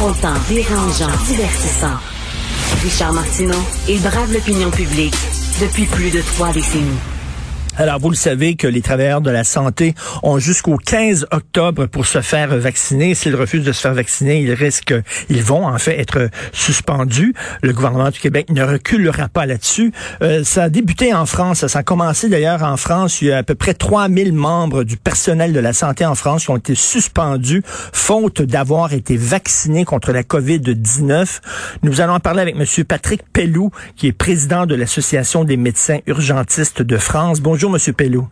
Confrontant, dérangeant, divertissant. Richard Martineau, il brave l'opinion publique depuis plus de trois décennies. Alors, vous le savez que les travailleurs de la santé ont jusqu'au 15 octobre pour se faire vacciner. S'ils refusent de se faire vacciner, ils risquent, ils vont en fait être suspendus. Le gouvernement du Québec ne reculera pas là-dessus. Euh, ça a débuté en France. Ça a commencé d'ailleurs en France. Il y a à peu près 3000 membres du personnel de la santé en France qui ont été suspendus faute d'avoir été vaccinés contre la COVID-19. Nous allons en parler avec Monsieur Patrick Pellou, qui est président de l'Association des médecins urgentistes de France. Bonjour. Bonjour, M. Pellou.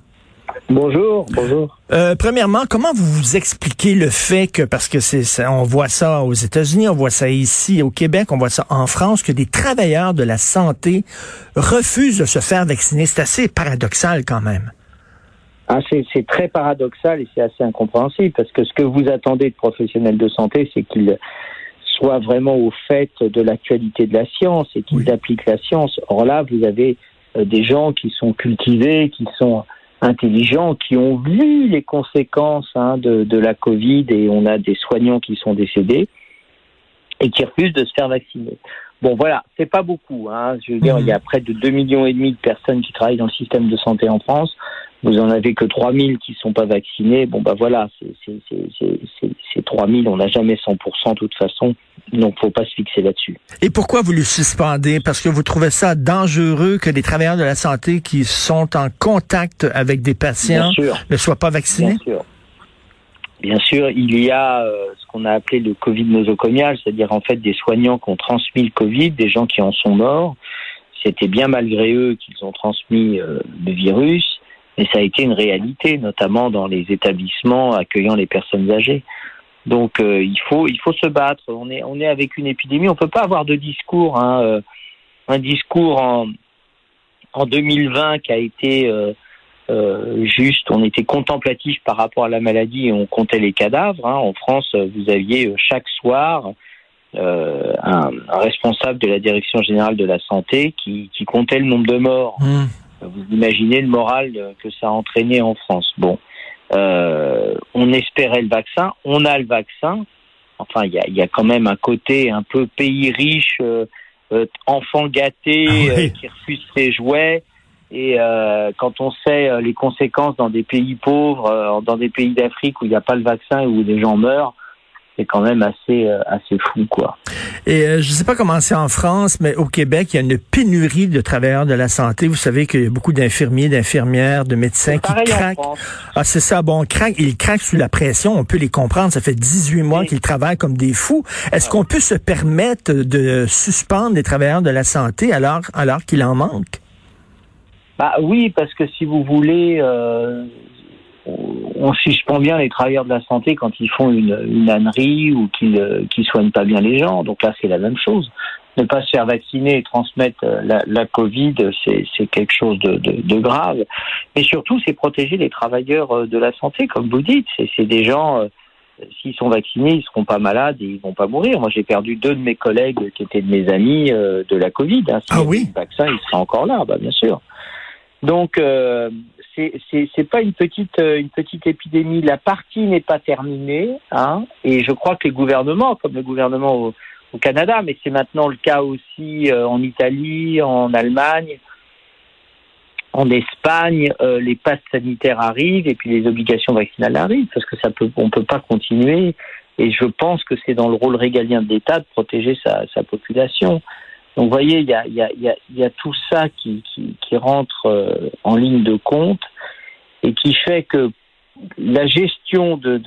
Bonjour, bonjour. Euh, premièrement, comment vous vous expliquez le fait que, parce que c'est, on voit ça aux États-Unis, on voit ça ici au Québec, on voit ça en France, que des travailleurs de la santé refusent de se faire vacciner. C'est assez paradoxal quand même. Ah, c'est, très paradoxal et c'est assez incompréhensible parce que ce que vous attendez de professionnels de santé, c'est qu'ils soient vraiment au fait de l'actualité de la science et qu'ils appliquent la science. Or là, vous avez des gens qui sont cultivés, qui sont intelligents, qui ont vu les conséquences hein, de, de, la Covid et on a des soignants qui sont décédés et qui refusent de se faire vacciner. Bon, voilà, c'est pas beaucoup. Hein. Je veux dire, il y a près de 2 millions et demi de personnes qui travaillent dans le système de santé en France. Vous en avez que 3000 qui sont pas vaccinés. Bon, bah voilà, c'est 3000. On n'a jamais 100% de toute façon. Donc, faut pas se fixer là-dessus. Et pourquoi vous le suspendez? Parce que vous trouvez ça dangereux que des travailleurs de la santé qui sont en contact avec des patients ne soient pas vaccinés? Bien sûr. Bien sûr, il y a euh, ce qu'on a appelé le Covid nosocomial, c'est-à-dire en fait des soignants qui ont transmis le Covid, des gens qui en sont morts. C'était bien malgré eux qu'ils ont transmis euh, le virus, mais ça a été une réalité, notamment dans les établissements accueillant les personnes âgées. Donc euh, il faut il faut se battre. On est on est avec une épidémie. On peut pas avoir de discours. Hein, un discours en en 2020 qui a été euh, juste, on était contemplatif par rapport à la maladie et on comptait les cadavres. Hein. En France, vous aviez euh, chaque soir euh, un, responsable de la direction générale de la santé qui, comptait le nombre de morts. Mmh. Vous imaginez le moral que ça a entraîné en France. Bon, on espérait le vaccin, on a le vaccin. Enfin, il y a, y a, quand même un côté un peu pays riche, enfant gâté ah qui refuse ses jouets. Et euh, quand on sait euh, les conséquences dans des pays pauvres, euh, dans des pays d'Afrique où il n'y a pas le vaccin et où des gens meurent, c'est quand même assez assez fou quoi. Et je ne sais pas comment c'est en France, mais au Québec, il y a une pénurie de travailleurs de la santé. Vous savez qu'il y a beaucoup d'infirmiers, d'infirmières, de médecins qui craquent. Ah, c'est ça. Bon, craquent, ils craquent sous la pression. On peut les comprendre. Ça fait 18 mois qu'ils travaillent comme des fous. Est-ce qu'on peut se permettre de suspendre les travailleurs de la santé alors alors qu'il en manque? Bah oui, parce que si vous voulez, euh, on suspend bien les travailleurs de la santé quand ils font une, une ânerie ou qu'ils euh, soignent pas bien les gens. Donc là, c'est la même chose. Ne pas se faire vacciner et transmettre euh, la, la Covid, c'est quelque chose de, de, de, grave. Mais surtout, c'est protéger les travailleurs euh, de la santé, comme vous dites. C'est des gens, s'ils sont vaccinés, ils seront pas malades et ils vont pas mourir. Moi, j'ai perdu deux de mes collègues qui étaient de mes amis de la Covid. Hein. ah oui. Le vaccin, il sera encore là, bah, bien sûr. Donc euh, c'est pas une petite euh, une petite épidémie. La partie n'est pas terminée, hein, et je crois que les gouvernements, comme le gouvernement au, Canada, mais c'est maintenant le cas aussi euh, en Italie, en Allemagne, en Espagne, euh, les passes sanitaires arrivent et puis les obligations vaccinales arrivent parce que ça peut on peut pas continuer. Et je pense que c'est dans le rôle régalien de l'État de protéger sa, sa population. Donc vous voyez, il y a, tout ça qui, rentre euh, en ligne de compte et qui fait que la gestion de,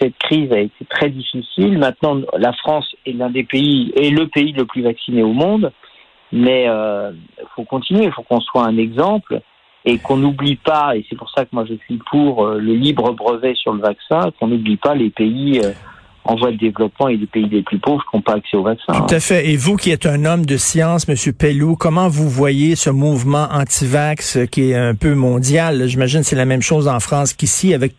cette crise a été très difficile. Maintenant, la France est l'un des pays, est le pays le plus vacciné au monde, mais il euh, faut continuer, il faut qu'on soit un exemple et qu'on n'oublie pas, et c'est pour ça que moi je suis pour euh, le libre brevet sur le vaccin, qu'on n'oublie pas les pays en voie de développement et des pays les plus pauvres qui n'ont pas accès au vaccin. Tout à fait. Et vous qui êtes un homme de science, Monsieur Pellou, comment vous voyez ce mouvement anti-vax qui est un peu mondial? J'imagine que c'est la même chose en France qu'ici, avec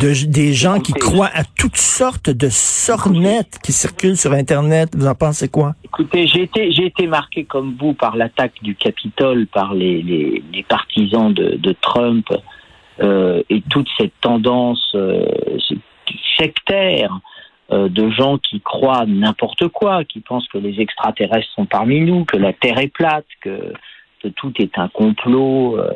des gens qui croient à toutes sortes de sornettes qui circulent sur Internet. Vous en pensez quoi? Écoutez, j'ai été, j'ai été marqué comme vous par l'attaque du Capitole par les, les, les partisans de, de Trump euh, et toute cette tendance euh, sectaire euh, de gens qui croient n'importe quoi, qui pensent que les extraterrestres sont parmi nous, que la Terre est plate, que, tout est un complot. Euh.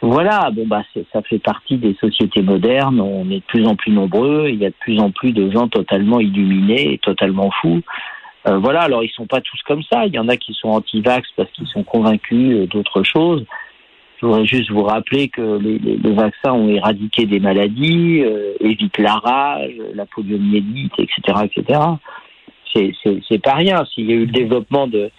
Voilà, bon bah ça fait partie des sociétés modernes. On est de plus en plus nombreux. Il y a de plus en plus de gens totalement illuminés totalement fous. Euh, voilà, alors ils sont pas tous comme ça. Il y en a qui sont anti-vax parce qu'ils sont convaincus d'autre chose. Je voudrais juste vous rappeler que les, vaccins ont éradiqué des maladies, euh, évitent la rage, la poliomyélite, etc., etc. C'est, pas rien. S'il y a eu le développement de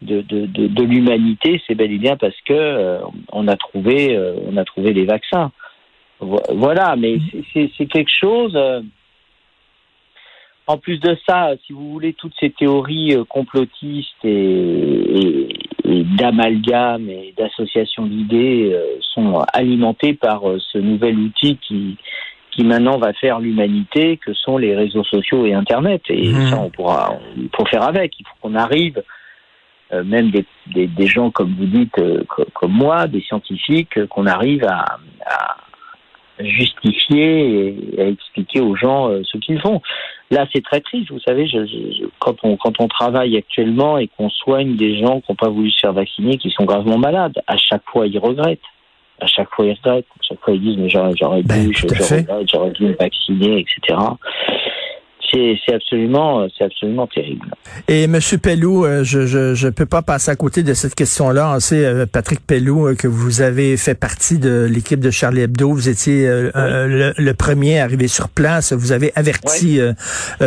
de, de, de, l'humanité, c'est bel et bien parce que euh, on a trouvé euh, on a trouvé les vaccins. Voilà, mais c'est, quelque chose. Euh, en plus de ça, si vous voulez, toutes ces théories complotistes et, et d'amalgame et d'association d'idées euh, sont alimentées par euh, ce nouvel outil qui, qui maintenant va faire l'humanité, que sont les réseaux sociaux et Internet. Et Mhm. ça, on pourra, il faut faire avec. Il faut qu'on arrive, euh, même des, des, des gens comme vous dites, euh, co- comme moi, des scientifiques, qu'on arrive à, à justifier et à expliquer aux gens euh, ce qu'ils font. Là, c'est très triste. Vous savez, je, quand on quand on travaille actuellement et qu'on soigne des gens qui n'ont pas voulu se faire vacciner, qui sont gravement malades, à chaque fois ils regrettent. À chaque fois ils regrettent. À chaque fois ils disent mais j'aurais j'aurais Ben, dû, je, je regrette, j'aurais dû me vacciner, etc. C'est absolument c'est absolument terrible. Et Monsieur Pellou, euh, je, je je peux pas passer à côté de cette question-là. On sait, euh, Patrick Pellou, euh, que vous avez fait partie de l'équipe de Charlie Hebdo. Vous étiez euh, le, le premier arrivé sur place. Vous avez averti euh,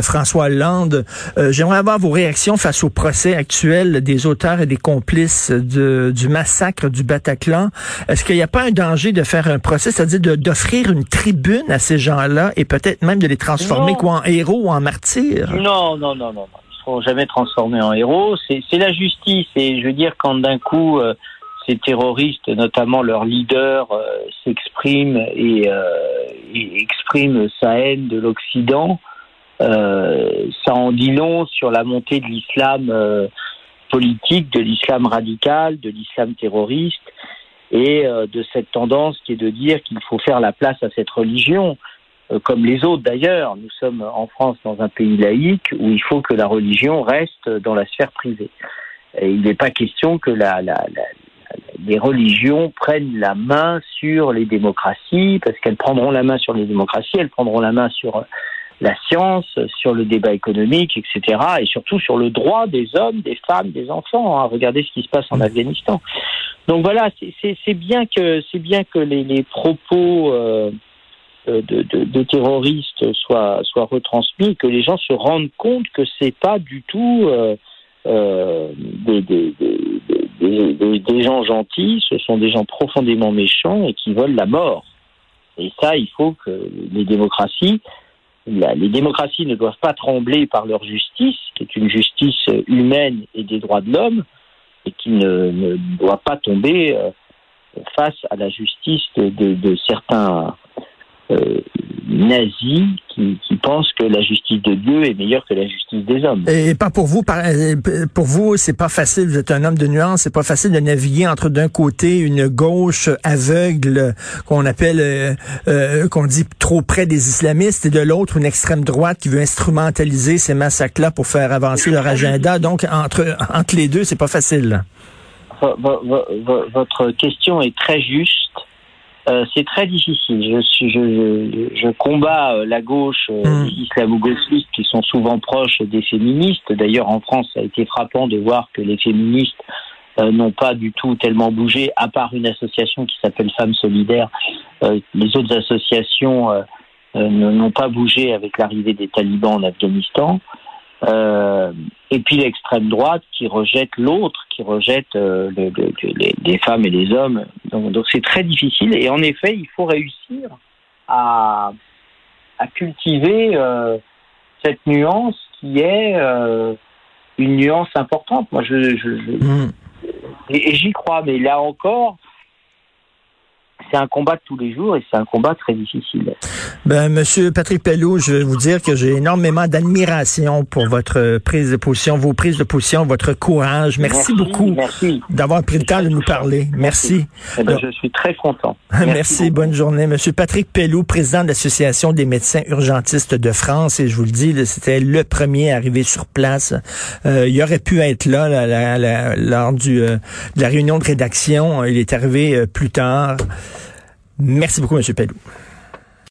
François Hollande. Euh, J'aimerais avoir vos réactions face au procès actuel des auteurs et des complices de, du massacre du Bataclan. Est-ce qu'il n'y a pas un danger de faire un procès, c'est-à-dire d'offrir une tribune à ces gens-là et peut-être même de les transformer Non. quoi, en héros ou martyrs? Non, non, non, non, non. Ils seront jamais transformés en héros. C'est la justice. Et je veux dire, quand d'un coup, euh, ces terroristes, notamment leur leader, euh, s'expriment et, euh, et expriment sa haine de l'Occident, ça en dit long sur la montée de l'islam politique, de l'islam radical, de l'islam terroriste et de cette tendance qui est de dire qu'il faut faire la place à cette religion comme les autres d'ailleurs. Nous sommes en France dans un pays laïque où il faut que la religion reste dans la sphère privée. Et il n'est pas question que les religions prennent la main sur les démocraties, parce qu'elles prendront la main sur les démocraties, elles prendront la main sur la science, sur le débat économique, etc., et surtout sur le droit des hommes, des femmes, des enfants. Hein. Regardez ce qui se passe en Afghanistan. Donc voilà, c'est bien que bien que les, les propos euh, de, de, terroristes soient, soient retransmis, que les gens se rendent compte que c'est pas du tout euh, euh, des, gens gentils, ce sont des gens profondément méchants et qui veulent la mort. Et ça, il faut que les démocraties, les démocraties ne doivent pas trembler par leur justice, qui est une justice humaine et des droits de l'homme, et qui ne, doit pas tomber euh, face à la justice de certains euh, nazis qui, qui, pensent que la justice de Dieu est meilleure que la justice des hommes. Et pas pour vous, par, pour vous, c'est pas facile. Vous êtes un homme de nuance. C'est pas facile de naviguer entre d'un côté une gauche aveugle qu'on appelle, euh, euh, qu'on dit trop près des islamistes, et de l'autre une extrême droite qui veut instrumentaliser ces massacres-là pour faire avancer leur agenda. Donc entre entre les deux, c'est pas facile. Votre question est très juste. Euh, c'est très difficile. Je, suis, je, je, je combats la gauche euh, Mm. islamo-gauchistes qui sont souvent proches des féministes. D'ailleurs, en France, ça a été frappant de voir que les féministes euh, n'ont pas du tout tellement bougé, à part une association qui s'appelle Femmes Solidaires. Euh, les autres associations euh, n'ont pas bougé avec l'arrivée des talibans en Afghanistan. Euh, et puis l'extrême droite qui rejette l'autre, qui rejette euh, le, le, les, les, femmes et les hommes. Donc c'est très difficile. Et en effet, il faut réussir à, à cultiver euh, cette nuance qui est euh, une nuance importante. Moi, je, je, je- et, et j'y crois, mais là encore, c'est un combat de tous les jours et c'est un combat très difficile. Ben, Monsieur Patrick Pelloux, je vais vous dire que j'ai énormément d'admiration pour votre prise de position, vos prises de position, votre courage. Merci, beaucoup Merci. d'avoir pris le temps de nous parler. Merci. Eh ben, je suis très content. Merci, beaucoup. bonne journée. Monsieur Patrick Pelloux, président de l'Association des médecins urgentistes de France, et je vous le dis, c'était le premier arrivé sur place. Euh, il aurait pu être là, là, là, là, lors du, euh, de la réunion de rédaction. Il est arrivé euh, plus tard. Merci beaucoup, Monsieur Pelloux.